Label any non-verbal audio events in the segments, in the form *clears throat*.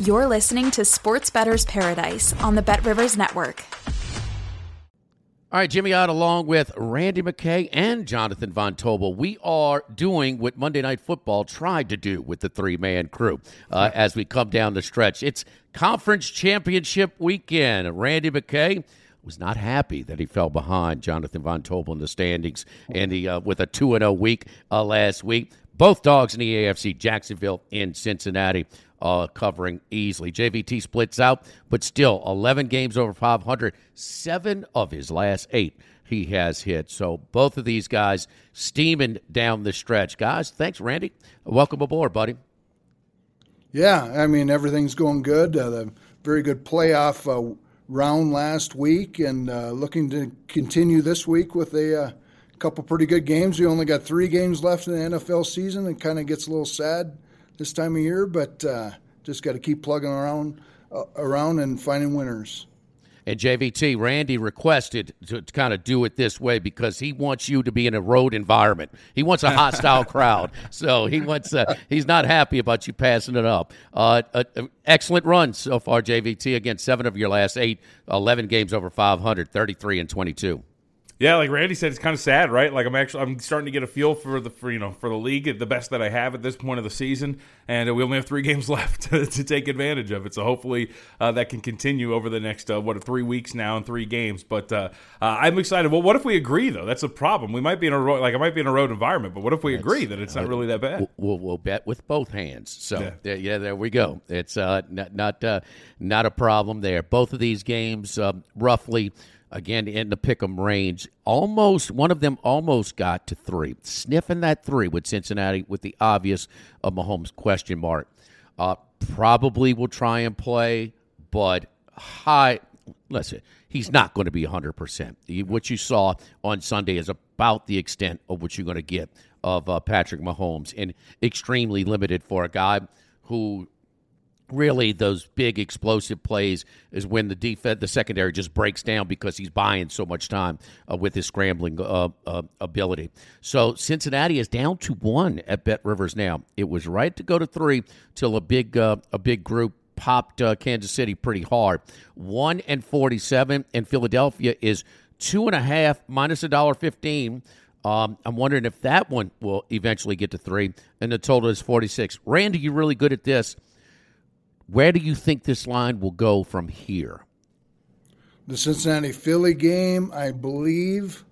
You're listening to Sports Bettor's Paradise on the Bet Rivers Network. All right, Jimmy Ott along with Randy McKay and Jonathan Von Tobel. We are doing what Monday Night Football tried to do with the three man crew uh, as we come down the stretch. It's conference championship weekend. Randy McKay was not happy that he fell behind Jonathan Von Tobel in the standings and the, uh, with a 2 0 week uh, last week. Both dogs in the AFC, Jacksonville and Cincinnati uh, covering easily. JVT splits out, but still 11 games over 500. Seven of his last eight he has hit. So both of these guys steaming down the stretch. Guys, thanks, Randy. Welcome aboard, buddy. Yeah, I mean, everything's going good. Uh, the very good playoff uh, round last week, and uh, looking to continue this week with a uh, couple pretty good games. We only got three games left in the NFL season. It kind of gets a little sad this time of year, but uh, just got to keep plugging around uh, around and finding winners. And JVT, Randy requested to, to, kind of do it this way because he wants you to be in a road environment. He wants a hostile *laughs* crowd, so he wants. Uh, he's not happy about you passing it up. Uh, excellent run so far, JVT. Again, seven of your last eight, 11 games over 500, 33 and 22. Yeah, like Randy said, it's kind of sad, right? Like I'm actually I'm starting to get a feel for the for you know for the league, the best that I have at this point of the season, and we only have three *laughs* games left to, to take advantage of it. So hopefully uh, that can continue over the next uh, what three weeks now and three games. But uh, uh, I'm excited. Well, what if we agree though? That's a problem. We might be in a road like I might be in a road environment, but what if we That's, agree that it's not really that bad? We'll, we'll bet with both hands. So yeah, there, yeah, there we go. It's uh, not not uh, not a problem there. Both of these games um, roughly again in the pick'em range. Almost one of them almost got to three, sniffing that three with Cincinnati with the obvious of Mahomes question mark. Uh, probably will try and play, but high. Listen, he's not going to be 100%. What you saw on Sunday is about the extent of what you're going to get of uh, Patrick Mahomes, and extremely limited for a guy who really those big explosive plays is when the defense the secondary just breaks down because he's buying so much time uh, with his scrambling uh, uh, ability so cincinnati is down to one at bet rivers now it was right to go to three till a big uh, a big group popped uh, kansas city pretty hard one and 47 and philadelphia is two and a half minus a dollar 15 um, I'm wondering if that one will eventually get to three, and the total is 46. Randy, you're really good at this. Where do you think this line will go from here? The Cincinnati Philly game, I believe,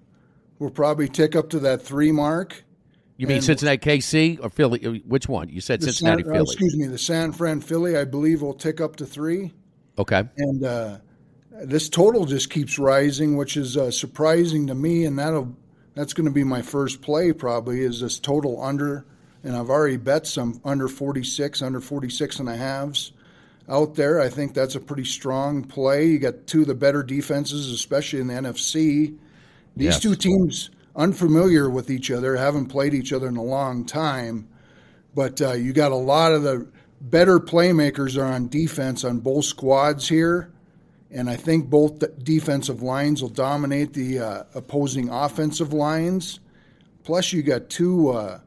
will probably tick up to that three mark. You mean and Cincinnati KC or Philly? Uh, which one? You said Cincinnati San, Philly. Uh, excuse me, the San Fran Philly, I believe, will tick up to three. Okay. And uh, this total just keeps rising, which is uh, surprising to me, and that'll that's going to be my first play probably is this total under, and I've already bet some under 46, under 46 and a halves out there. I think that's a pretty strong play. You got two of the better defenses, especially in the NFC. These yes. two teams unfamiliar with each other, haven't played each other in a long time, but uh, you got a lot of the better playmakers are on defense on both squads here. And I think both defensive lines will dominate the uh, opposing offensive lines. Plus, you got two uh,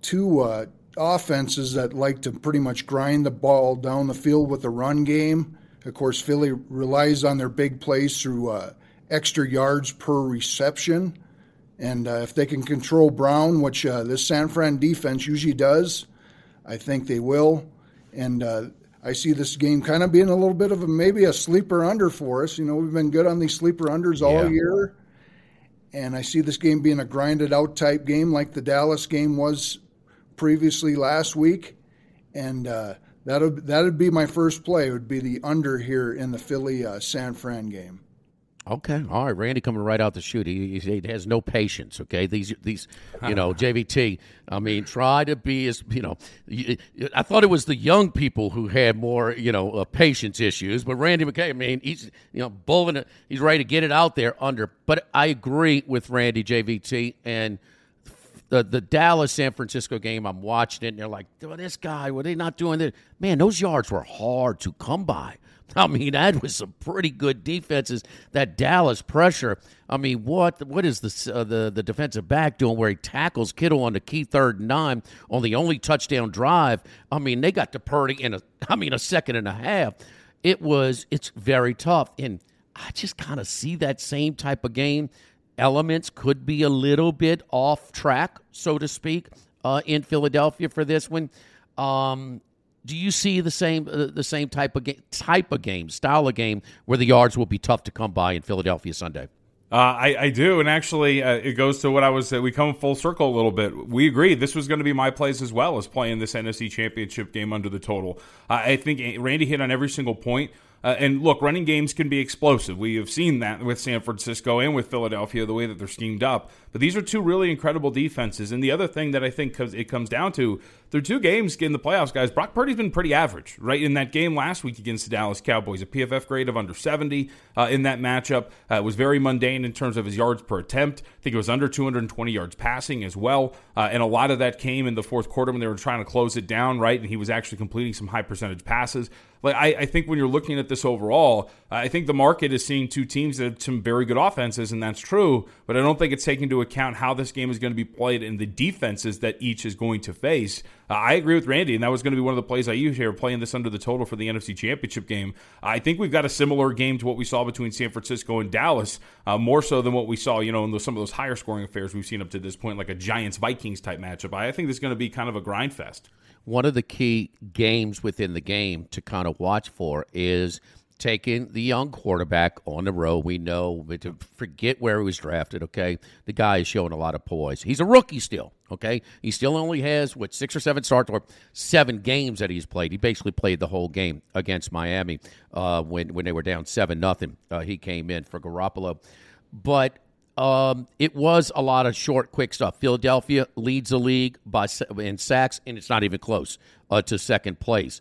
two uh, offenses that like to pretty much grind the ball down the field with the run game. Of course, Philly relies on their big plays through uh, extra yards per reception. And uh, if they can control Brown, which uh, this San Fran defense usually does, I think they will. And uh, I see this game kind of being a little bit of a maybe a sleeper under for us. You know, we've been good on these sleeper unders all Yeah. year. And I see this game being a grinded out type game like the Dallas game was previously last week. And uh, that'd, that'd be my first play, would be the under here in the Philly uh, San Fran game. Okay, all right. Randy coming right out the chute. He, he, he has no patience. Okay, these these you know *laughs* JVT. I mean, try to be as you know. I thought it was the young people who had more you know uh, patience issues, but Randy McKay. I mean, he's you know bulling it. He's ready to get it out there under. But I agree with Randy JVT and. The, the Dallas San Francisco game, I'm watching it, and they're like, "Oh, this guy, were they not doing this? Man, those yards were hard to come by. *laughs* I mean, that was some pretty good defenses. That Dallas pressure. I mean, what what is the uh, the the defensive back doing where he tackles Kittle on the key third and nine on the only touchdown drive? I mean, they got to Purdy in a *laughs* I mean a second and a half. It was it's very tough, and I just kind of see that same type of game. Elements could be a little bit off track, so to speak, uh, in Philadelphia for this one. Um, do you see the same uh, the same type of game, type of game, style of game where the yards will be tough to come by in Philadelphia Sunday? Uh, I, I do, and actually, uh, it goes to what I was. Uh, we come full circle a little bit. We agree this was going to be my place as well as playing this NFC Championship game under the total. I think Randy hit on every single point. Uh, and look, running games can be explosive. We have seen that with San Francisco and with Philadelphia, the way that they're schemed up. But these are two really incredible defenses. And the other thing that I think comes, it comes down to, they're two games in the playoffs, guys. Brock Purdy's been pretty average, right? In that game last week against the Dallas Cowboys, a PFF grade of under 70 uh, in that matchup. Uh, it was very mundane in terms of his yards per attempt. I think it was under 220 yards passing as well. Uh, and a lot of that came in the fourth quarter when they were trying to close it down, right? And he was actually completing some high percentage passes. Like I, I think when you're looking at this overall, I think the market is seeing two teams that have some very good offenses, and that's true. But I don't think it's taking into account how this game is going to be played and the defenses that each is going to face. Uh, I agree with Randy, and that was going to be one of the plays I used here, playing this under the total for the NFC Championship game. I think we've got a similar game to what we saw between San Francisco and Dallas, uh, more so than what we saw, you know, in those, some of those higher scoring affairs we've seen up to this point, like a Giants Vikings type matchup. I think this is going to be kind of a grind fest. One of the key games within the game to kind of watch for is taking the young quarterback on the road. We know to forget where he was drafted. Okay, the guy is showing a lot of poise. He's a rookie still. Okay, he still only has what six or seven starts or seven games that he's played. He basically played the whole game against Miami uh, when when they were down seven nothing. Uh, he came in for Garoppolo, but um, it was a lot of short, quick stuff. Philadelphia leads the league by in sacks, and it's not even close uh, to second place.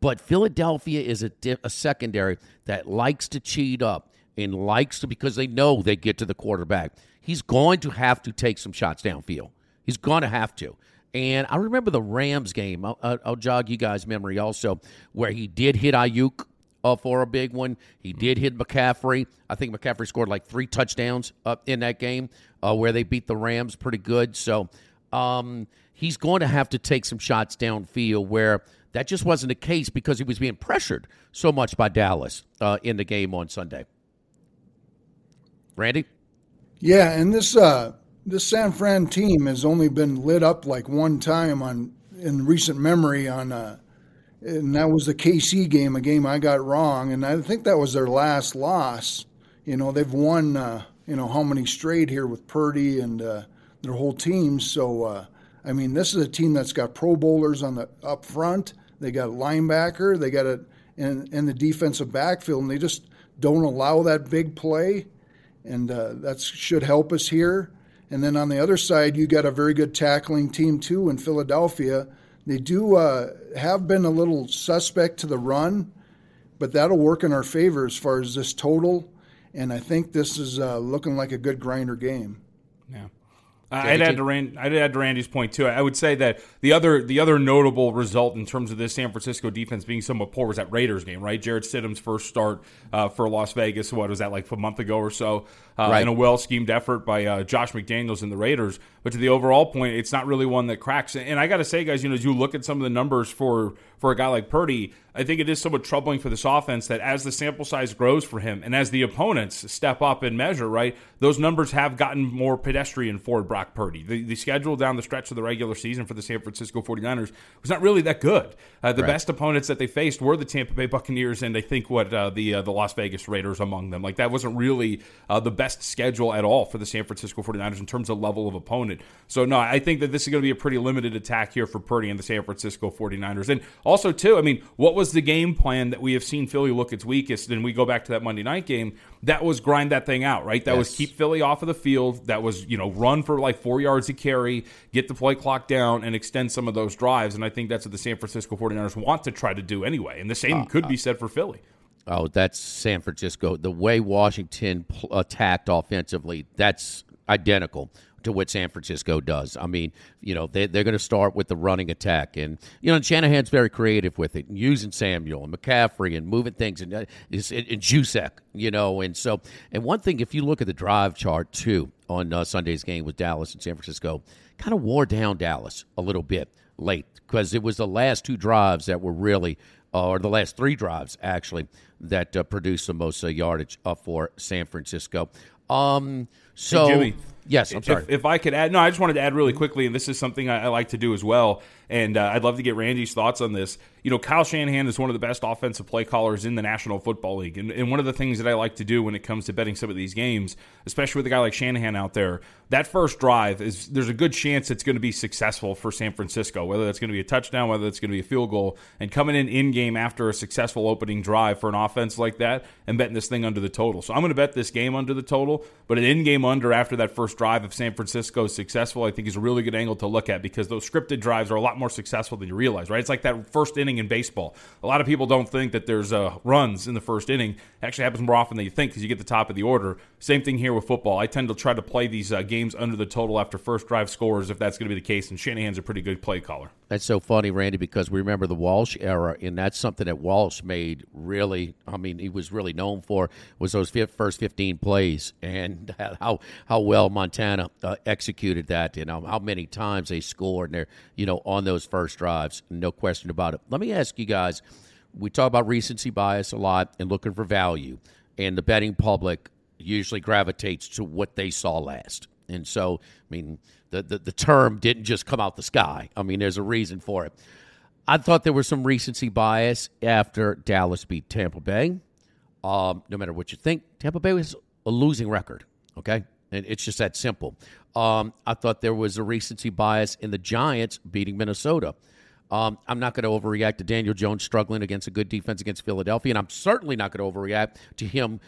But Philadelphia is a, di- a secondary that likes to cheat up and likes to because they know they get to the quarterback. He's going to have to take some shots downfield. He's going to have to. And I remember the Rams game. I'll, I'll, jog you guys' memory also, where he did hit Aiyuk uh, for a big one. He did hit McCaffrey. I think McCaffrey scored like three touchdowns uh, in that game uh, where they beat the Rams pretty good. So um, he's going to have to take some shots downfield where that just wasn't the case because he was being pressured so much by Dallas uh, in the game on Sunday. Randy? Yeah, and this uh, this San Fran team has only been lit up like one time on in recent memory on, uh, and that was the KC game, a game I got wrong, and I think that was their last loss. You know, they've won, uh, you know, how many straight here with Purdy and uh, their whole team. So, uh, I mean, this is a team that's got Pro Bowlers on the up front. They got linebacker. They got a in, in the defensive backfield, and they just don't allow that big play and uh, that should help us here. And then on the other side, you got a very good tackling team too in Philadelphia. They do uh, have been a little suspect to the run, but that'll work in our favor as far as this total. And I think this is uh, looking like a good grinder game. Yeah. Uh, I'd add to Rand, I'd add to Randy's point too. I would say that the other the other notable result in terms of this San Francisco defense being somewhat poor was that Raiders game, right? Jarrett Stidham's first start uh, for Las Vegas. What was that like a month ago or so? Uh, Right. In a well schemed effort by uh, Josh McDaniels and the Raiders. But to the overall point, it's not really one that cracks. And I got to say, guys, you know, as you look at some of the numbers for for a guy like Purdy, I think it is somewhat troubling for this offense that as the sample size grows for him and as the opponents step up and measure, right, those numbers have gotten more pedestrian for Brock Purdy. The, the schedule down the stretch of the regular season for the San Francisco 49ers was not really that good. Uh, the right. best opponents that they faced were the Tampa Bay Buccaneers and I think what uh, the uh, the Las Vegas Raiders among them. Like that wasn't really uh, the best schedule at all for the San Francisco 49ers in terms of level of opponent. So no, I think that this is going to be a pretty limited attack here for Purdy and the San Francisco 49ers. And also too, I mean, what was the game plan that we have seen Philly look its weakest? And we go back to that Monday night game. That was grind that thing out, right? That yes. was keep Philly off of the field. That was you know run for like four yards of carry, get the play clock down, and extend some of those drives. And I think that's what the San Francisco 49ers want to try to do anyway. And the same uh, could be said for Philly. Oh, that's San Francisco. The way Washington pl- attacked offensively, that's identical to what San Francisco does. I mean, you know, they, they're going to start with the running attack. And, you know, Shanahan's very creative with it, using Samuel and McCaffrey and moving things and, uh, and, and Juszczyk, you know. And so, and one thing, if you look at the drive chart, too, on uh, Sunday's game with Dallas and San Francisco, kind of wore down Dallas a little bit late because it was the last two drives that were really, or the last three drives, actually, that uh, produced the most uh, yardage uh, for San Francisco. Um, so, hey, Jimmy, yes, I'm sorry. If, if, I could add, no, I just wanted to add really quickly, and this is something I, I like to do as well and uh, I'd love to get Randy's thoughts on this. You know, Kyle Shanahan is one of the best offensive play callers in the National Football League. And, and, one of the things that I like to do when it comes to betting some of these games, especially with a guy like Shanahan out there, that first drive is there's a good chance it's going to be successful for San Francisco, whether that's going to be a touchdown, whether it's going to be a field goal. And coming in in game after a successful opening drive for an offense like that and betting this thing under the total. So I'm going to bet this game under the total, but an in game under after that first drive if San Francisco is successful, I think is a really good angle to look at because those scripted drives are a lot more successful than you realize, right? It's like that first inning in baseball. A lot of people don't think that there's uh, runs in the first inning. It actually happens more often than you think because you get the top of the order. Same thing here with football. I tend to try to play these uh, games under the total after first drive scores if that's going to be the case, and Shanahan's a pretty good play caller. That's so funny, Randy, because we remember the Walsh era, and that's something that Walsh made really. I mean, he was really known for was those first 15 plays and *laughs* how how well Montana uh, executed that, and how many times they scored, and they're you know on those first drives, no question about it. Let me ask you guys: We talk about recency bias a lot and looking for value, and the betting public usually gravitates to what they saw last. And so, I mean, the, the, the term didn't just come out the sky. I mean, there's a reason for it. I thought there was some recency bias after Dallas beat Tampa Bay. Um, no matter what you think, Tampa Bay was a losing record. Okay, it's just that simple. Um, I thought there was a recency bias in the Giants beating Minnesota. Um, I'm not going to overreact to Daniel Jones struggling against a good defense against Philadelphia, and I'm certainly not going to overreact to him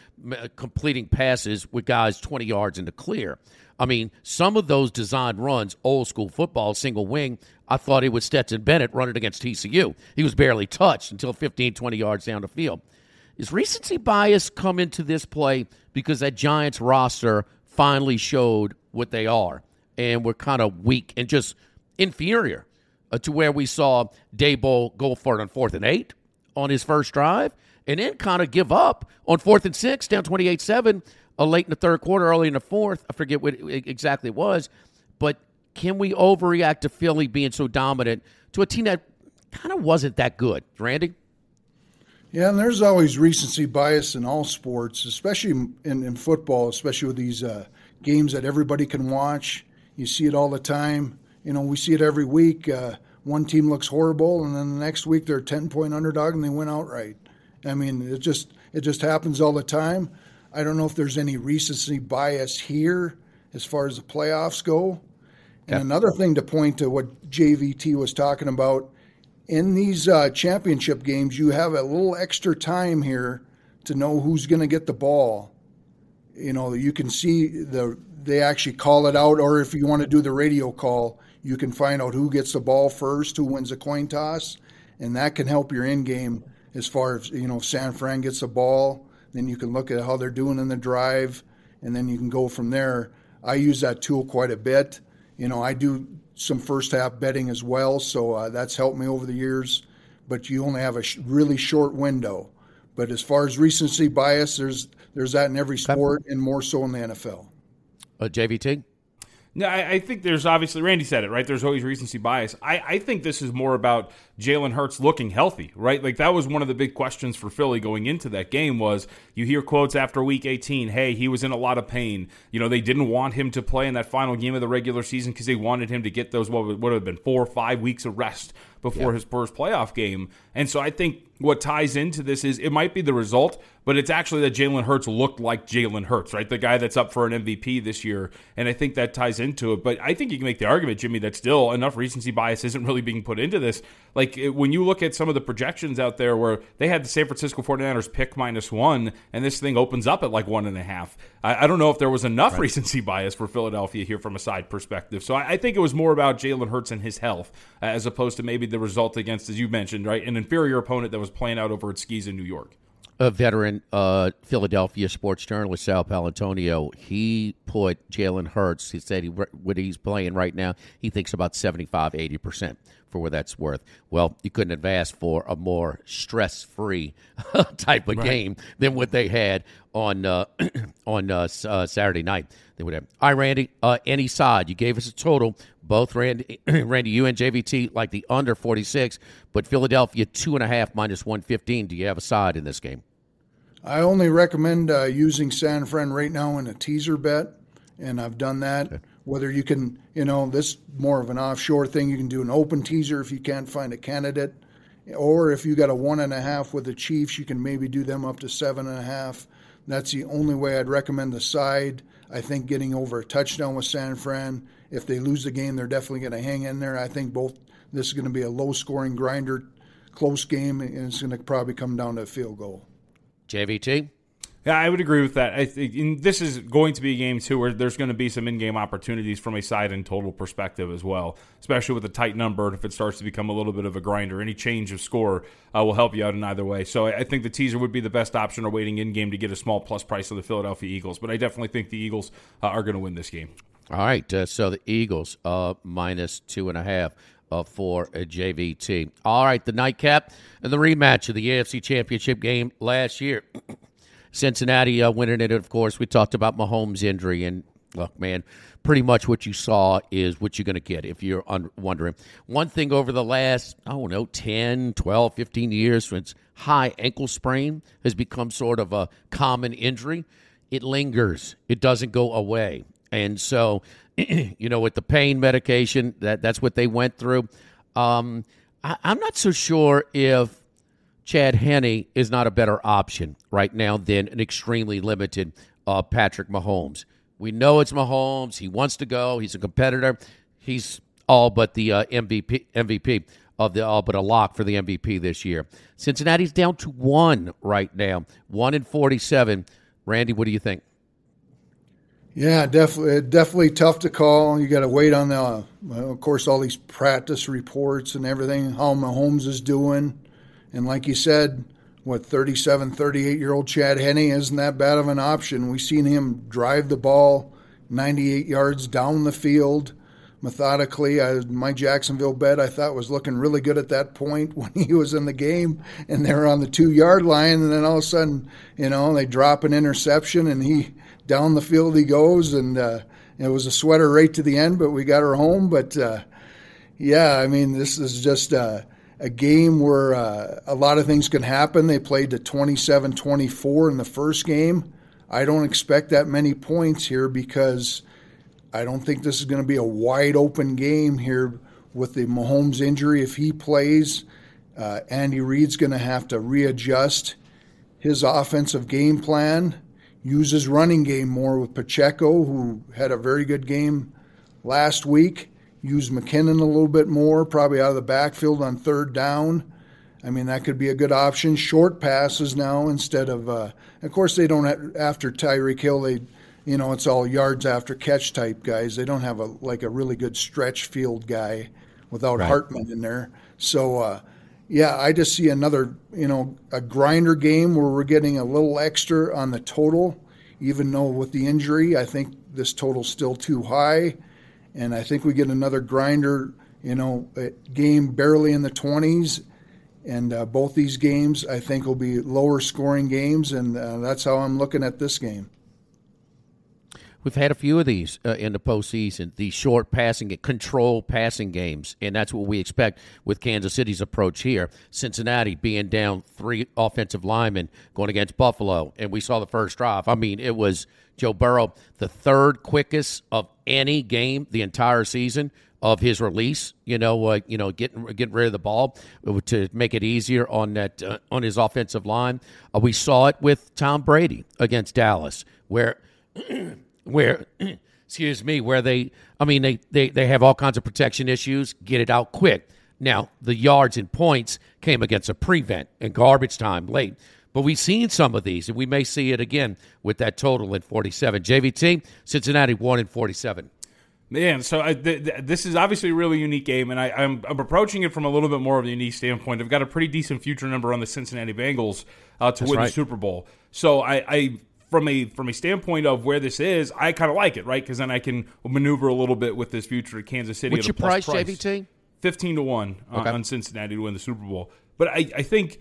completing passes with guys 20 yards in the clear. I mean, some of those designed runs, old school football, single wing, I thought it was Stetson Bennett running against TCU. He was barely touched until 15, 20 yards down the field. Is recency bias come into this play because that Giants roster finally showed what they are and were kind of weak and just inferior uh, to where we saw Daboll go for it on fourth and eight on his first drive and then kind of give up on fourth and six down 28 7 uh, late in the third quarter, early in the fourth. I forget what exactly it was, but can we overreact to Philly being so dominant to a team that kind of wasn't that good, Randy? Yeah, and there's always recency bias in all sports, especially in, in football, especially with these uh, games that everybody can watch. You see it all the time. You know, we see it every week. Uh, one team looks horrible, and then the next week they're a ten point underdog and they win outright. I mean, it just it just happens all the time. I don't know if there's any recency bias here as far as the playoffs go. And yep. another thing to point to what JVT was talking about in these uh, championship games, you have a little extra time here to know who's going to get the ball. You know, you can see the they actually call it out, or if you want to do the radio call, you can find out who gets the ball first, who wins the coin toss, and that can help your in game as far as you know. If San Fran gets the ball, then you can look at how they're doing in the drive, and then you can go from there. I use that tool quite a bit. You know, I do some first half betting as well, so uh, that's helped me over the years. But you only have a sh- really short window. But as far as recency bias, there's there's that in every sport, and more so in the NFL. Uh, JVT. No, I, I, think there's obviously Randy said it right. There's always recency bias. I, I think this is more about Jalen Hurts looking healthy, right? Like that was one of the big questions for Philly going into that game was you hear quotes after week 18, hey, he was in a lot of pain. You know, they didn't want him to play in that final game of the regular season because they wanted him to get those what would have been four or five weeks of rest before his first playoff game. And so I think what ties into this is it might be the result, but it's actually that Jalen Hurts looked like Jalen Hurts, right? The guy that's up for an MVP this year. And I think that ties into it. But I think you can make the argument, Jimmy, that still enough recency bias isn't really being put into this. Like when you look at some of the projections out there where they had the San Francisco 49ers pick minus one, and this thing opens up at like one and a half. I, I don't know if there was enough right. recency bias for Philadelphia here from a side perspective. So I, I think it was more about Jalen Hurts and his health as opposed to maybe the result against, as you mentioned, right, an inferior opponent that was playing out over its skis in New York. A veteran uh, Philadelphia sports journalist, Sal Paolantonio, he put Jalen Hurts, he said he, what he's playing right now, he thinks about 75, 80% for what that's worth. Well, you couldn't have asked for a more stress free *laughs* type of right. game than what they had on uh, *clears throat* on uh, uh, Saturday night. They would have. All right, Randy, uh, any side. You gave us a total. Both Randy, *clears throat* Randy, you and JVT like the under 46, but Philadelphia two and a half minus 115. Do you have a side in this game? I only recommend uh, using San Fran right now in a teaser bet, and I've done that. Okay. Whether you can, you know, this more of an offshore thing. You can do an open teaser if you can't find a candidate, or if you got a one and a half with the Chiefs, you can maybe do them up to seven and a half. That's the only way I'd recommend the side. I think getting over a touchdown with San Fran. If they lose the game, they're definitely going to hang in there. I think both. This is going to be a low-scoring grinder, close game, and it's going to probably come down to a field goal. JVT. Yeah, I would agree with that. I think this is going to be a game too where there's going to be some in-game opportunities from a side and total perspective as well, especially with a tight number. If it starts to become a little bit of a grinder, any change of score uh, will help you out in either way. So I think the teaser would be the best option, or waiting in game to get a small plus price of the Philadelphia Eagles. But I definitely think the Eagles uh, are going to win this game. All right, uh, so the Eagles uh, minus two and a half. Uh, for a JVT. All right, the nightcap and the rematch of the AFC Championship game last year. *clears throat* Cincinnati uh, winning it, of course. We talked about Mahomes' injury, and look, man, pretty much what you saw is what you're going to get if you're un- wondering. One thing over the last, I don't know, 10, 12, 15 years, since high ankle sprain has become sort of a common injury, it lingers, it doesn't go away. And so, *clears throat* you know, with the pain medication, that, that's what they went through. Um, I, I'm not so sure if Chad Henne is not a better option right now than an extremely limited uh, Patrick Mahomes. We know it's Mahomes. He wants to go. He's a competitor. He's all but the uh, MVP MVP of the all but a lock for the MVP this year. Cincinnati's down to one right now, one in forty-seven. Randy, what do you think? Yeah, definitely, definitely tough to call. You got to wait on the, uh, of course, all these practice reports and everything. How Mahomes is doing. And like you said, what 37, 38 year old Chad Henne isn't that bad of an option. We've seen him drive the ball 98 yards down the field methodically. I, my Jacksonville bet I thought was looking really good at that point *laughs* when he was in the game, and they're on the two yard line, and then all of a sudden, you know, they drop an interception, and he down the field he goes, and uh, it was a sweater right to the end, but we got her home. But uh, yeah, I mean, this is just. Uh, a game where uh, a lot of things can happen. They played to 27 24 in the first game. I don't expect that many points here because I don't think this is going to be a wide open game here with the Mahomes injury. If he plays, uh, Andy Reid's going to have to readjust his offensive game plan, use his running game more with Pacheco, who had a very good game last week use McKinnon a little bit more, probably out of the backfield on third down. I mean, that could be a good option. Short passes now instead of, uh, of course, they don't have, after Tyreek Hill. They, you know, it's all yards after catch type guys. They don't have a like a really good stretch field guy without right. Hardman in there. So, uh, yeah, I just see another, you know, a grinder game where we're getting a little extra on the total, even though with the injury, I think this total's still too high and I think we get another grinder, you know, game barely in the 20s. And uh, both these games, I think, will be lower scoring games, and uh, that's how I'm looking at this game. We've had a few of these uh, in the postseason. These short passing, control passing games, and that's what we expect with Kansas City's approach here. Cincinnati being down three offensive linemen going against Buffalo, and we saw the first drive. I mean, it was Joe Burrow, the third quickest of any game the entire season of his release. You know, uh, you know, getting getting rid of the ball to make it easier on that uh, on his offensive line. Uh, we saw it with Tom Brady against Dallas, where *clears throat* where. *clears throat* excuse me, where they, I mean, they, they, they have all kinds of protection issues, get it out quick. Now, the yards and points came against a prevent and garbage time late. But we've seen some of these, and we may see it again with that total in 47. JVT, Cincinnati 1 in 47. Man, so I, th- th- this is obviously a really unique game, and I, am I'm, I'm approaching it from a little bit more of a unique standpoint. I've got a pretty decent future number on the Cincinnati Bengals uh, to That's win right. the Super Bowl. So I, I, from a from a standpoint of where this is, I kind of like it, right? Because then I can maneuver a little bit with this future at Kansas City. What's your price, price, JVT? Fifteen to one uh, okay. on Cincinnati to win the Super Bowl. But I, I think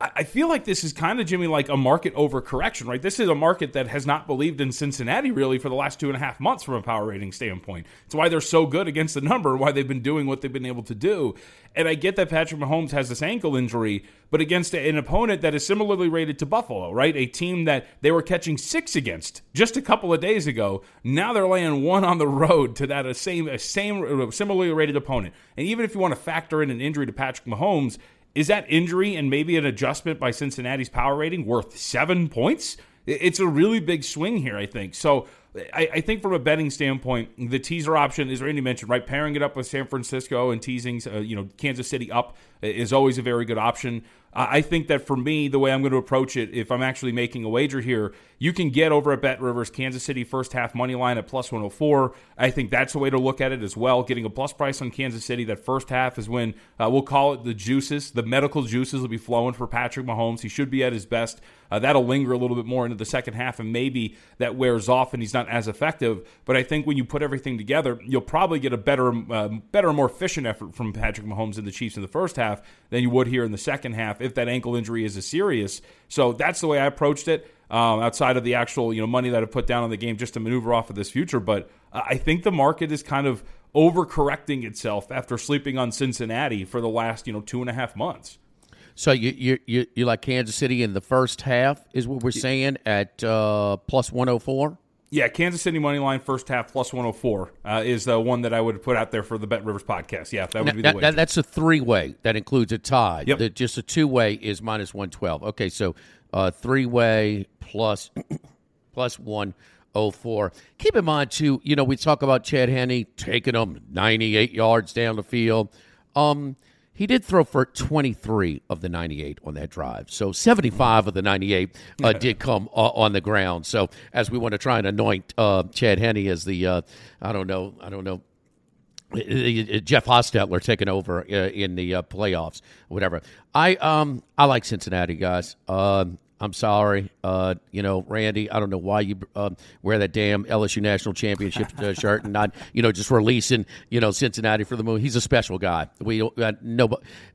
I feel like this is kind of Jimmy like a market overcorrection, right? This is a market that has not believed in Cincinnati really for the last two and a half months from a power rating standpoint. It's why they're so good against the number, why they've been doing what they've been able to do. And I get that Patrick Mahomes has this ankle injury, but against an opponent that is similarly rated to Buffalo, right? A team that they were catching six against just a couple of days ago. Now they're laying one on the road to that a same a same uh, similarly rated opponent. And even if you want to factor in an injury to Patrick Mahomes, is that injury and maybe an adjustment by Cincinnati's power rating worth seven points? It's a really big swing here, I think. So I, I, think from a betting standpoint, the teaser option, as Randy mentioned, right, pairing it up with San Francisco and teasing, uh, you know, Kansas City up is always a very good option. I think that for me, the way I'm going to approach it, if I'm actually making a wager here, you can get over at Bet Rivers Kansas City first half money line at plus 104. I think that's the way to look at it as well. Getting a plus price on Kansas City that first half is when uh, we'll call it the juices, the medical juices will be flowing for Patrick Mahomes. He should be at his best. Uh, that'll linger a little bit more into the second half, and maybe that wears off and he's not as effective. But I think when you put everything together, you'll probably get a better, uh, better, more efficient effort from Patrick Mahomes and the Chiefs in the first half than you would here in the second half if that ankle injury is as serious. So that's the way I approached it. Um, outside of the actual you know money that I put down on the game just to maneuver off of this future, but I think the market is kind of overcorrecting itself after sleeping on Cincinnati for the last you know two and a half months. So you you you, you like Kansas City in the first half is what we're saying at uh, plus one hundred oh four. Yeah, Kansas City money line first half plus 104 uh, is the one that I would put out there for the Bet Rivers podcast. Yeah, that would be the way. that's a three way that includes a tie. Yep. The, just a two way is minus 112. Okay, so uh, three way plus *clears throat* plus 104. Keep in mind too, you know, we talk about Chad Henne taking them 98 yards down the field. Um, he did throw for 23 of the 98 on that drive. So 75 of the 98 uh, did come uh, on the ground. So as we want to try and anoint uh, Chad Henne as the, uh, I don't know, I don't know, uh, uh, Jeff Hostetler taking over in the playoffs, whatever. I um I like Cincinnati guys. Um, I'm sorry, uh, you know, Randy. I don't know why you uh, wear that damn LSU national championship uh, *laughs* shirt and not, you know, just releasing, you know, Cincinnati for the moon. He's a special guy. We uh, no,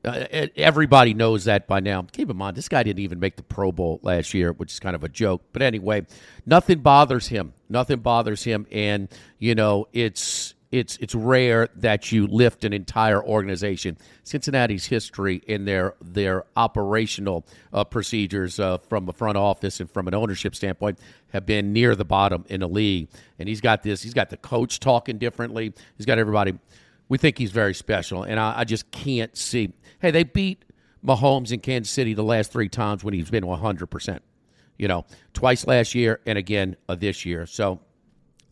uh, everybody knows that by now. Keep in mind, this guy didn't even make the Pro Bowl last year, which is kind of a joke. But anyway, nothing bothers him. Nothing bothers him, and you know, it's it's it's rare that you lift an entire organization. Cincinnati's history in their their operational uh, procedures uh, from a front office and from an ownership standpoint have been near the bottom in the league. And he's got this. He's got the coach talking differently. He's got everybody. We think he's very special, and I, I just can't see. Hey, they beat Mahomes in Kansas City the last three times when he's been 100 percent. You know, twice last year and again uh, this year. So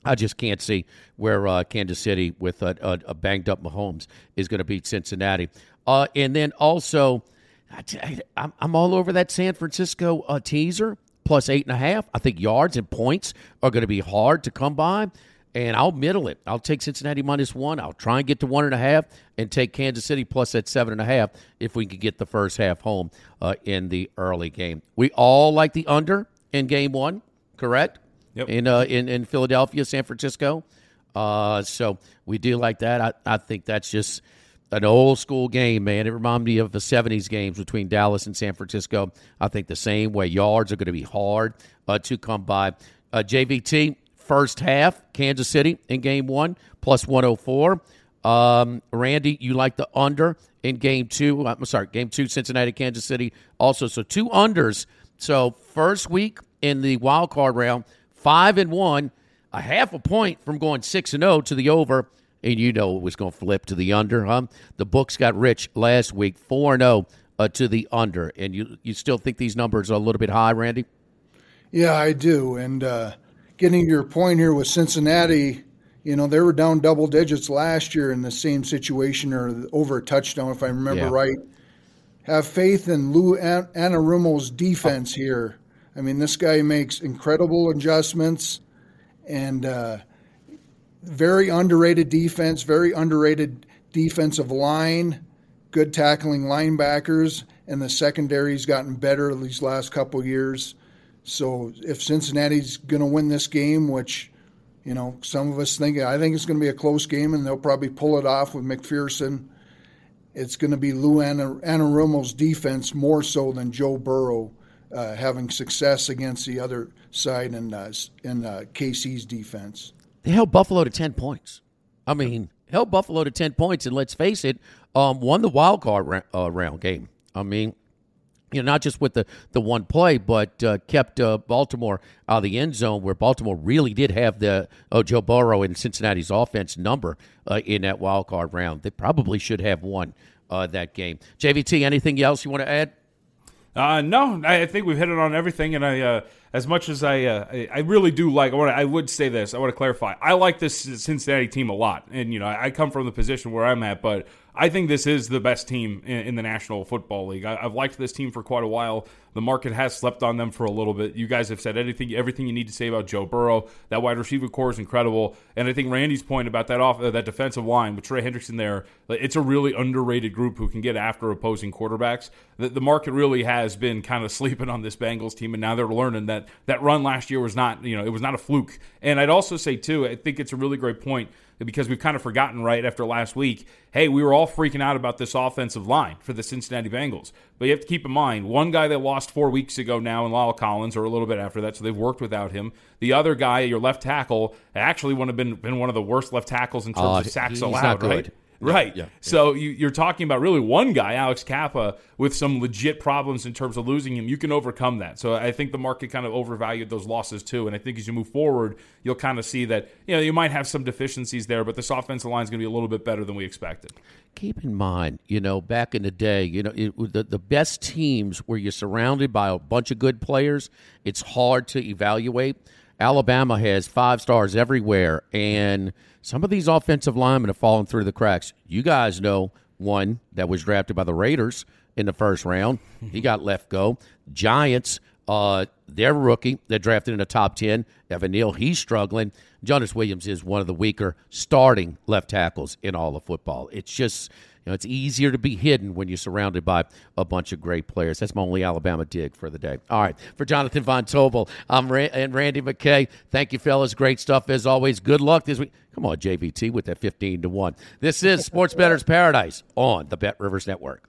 I just can't see where uh, Kansas City with a, a, a, banged up Mahomes is going to beat Cincinnati. Uh, and then also, I, am all over that San Francisco uh, teaser plus eight and a half. I think yards and points are going to be hard to come by. And I'll middle it. I'll take Cincinnati minus one. I'll try and get to one and a half and take Kansas City plus that seven and a half if we can get the first half home uh, in the early game. We all like the under in game one, correct? Yep. in, uh, in in Philadelphia, San Francisco. Uh, so we do like that. I, I think that's just an old school game, man. It reminds me of the 70s games between Dallas and San Francisco. I think the same way. Yards are going to be hard uh, to come by. Uh, JVT, first half. Kansas City in game one, plus 104. Um, Randy, you like the under in game two. I'm sorry, game two, Cincinnati, Kansas City also. So two unders. So first week in the wild card round, five and one, a half a point from going six and zero oh to the over. And you know it was going to flip to the under, huh? The books got rich last week, four and zero oh, uh, to the under. And you you still think these numbers are a little bit high, Randy? Yeah, I do. And uh, getting to your point here with Cincinnati, you know, they were down double digits last year in the same situation or over a touchdown, if I remember yeah. right. Have faith in Lou An- Anarumo's defense here. I mean, this guy makes incredible adjustments and uh, very underrated defense, very underrated defensive line, good tackling linebackers, and the secondary's gotten better these last couple years. So if Cincinnati's going to win this game, which you know some of us think, I think it's going to be a close game, and they'll probably pull it off with McPherson. It's going to be Lou Anarumo's defense more so than Joe Burrow uh, having success against the other side in uh, in uh, KC's defense. They held Buffalo to ten points. I mean, held Buffalo to ten points, and let's face it, um, won the wild card ra- uh, round game. I mean, you know, not just with the, the one play, but uh, kept Baltimore out of the end zone, where Baltimore really did have the oh, Joe Burrow and Cincinnati's offense number in that wild card round. They probably should have won that game. JVT, anything else you want to add? Uh, no, I think we've hit it on everything, and I, uh, as much as I, uh, I, I, really do like, I, wanna, I would say this, I want to clarify, I like this Cincinnati team a lot, and you know, I, I come from the position where I'm at, but I think this is the best team in, in the National Football League. I, have liked this team for quite a while. The market has slept on them for a little bit. You guys have said anything, everything you need to say about Joe Burrow. That wide receiver corps is incredible, and I think Randy's point about that off uh, that defensive line with Trey Hendrickson there, it's a really underrated group who can get after opposing quarterbacks. The, the market really has been kind of sleeping on this Bengals team, and now they're learning that that run last year was not, you know, it was not a fluke. And I'd also say too, I think it's a really great point because we've kind of forgotten right after last week. Hey, we were all freaking out about this offensive line for the Cincinnati Bengals. But you have to keep in mind, one guy that lost four weeks ago now in La'el Collins, or a little bit after that, so they've worked without him. The other guy, your left tackle, actually would have been, been one of the worst left tackles in terms uh, of sacks allowed, right? Right. Yeah, yeah, so you, are talking about really one guy, Alex Cappa, with some legit problems in terms of losing him. You can overcome that. So I think the market kind of overvalued those losses too. And I think as you move forward, you'll kind of see that you know you might have some deficiencies there, but this offensive line is going to be a little bit better than we expected. Keep in mind, you know, back in the day, you know, it, the the best teams where you're surrounded by a bunch of good players. It's hard to evaluate. Alabama has five stars everywhere, and some of these offensive linemen have fallen through the cracks. You guys know one that was drafted by the Raiders in the first round. He got left go. Giants, uh, their rookie, they drafted in the top 10. Evan Neal, he's struggling. Jonas Williams is one of the weaker starting left tackles in all of football. It's just you know, it's easier to be hidden when you're surrounded by a bunch of great players. That's my only Alabama dig for the day. All right, for Jonathan Von Tobel, I'm Ra- and Randy McKay. Thank you, fellas. Great stuff as always. Good luck this week. Come on, JVT, with that 15 to one. This is Sports Bettor's Paradise on the Bet Rivers Network.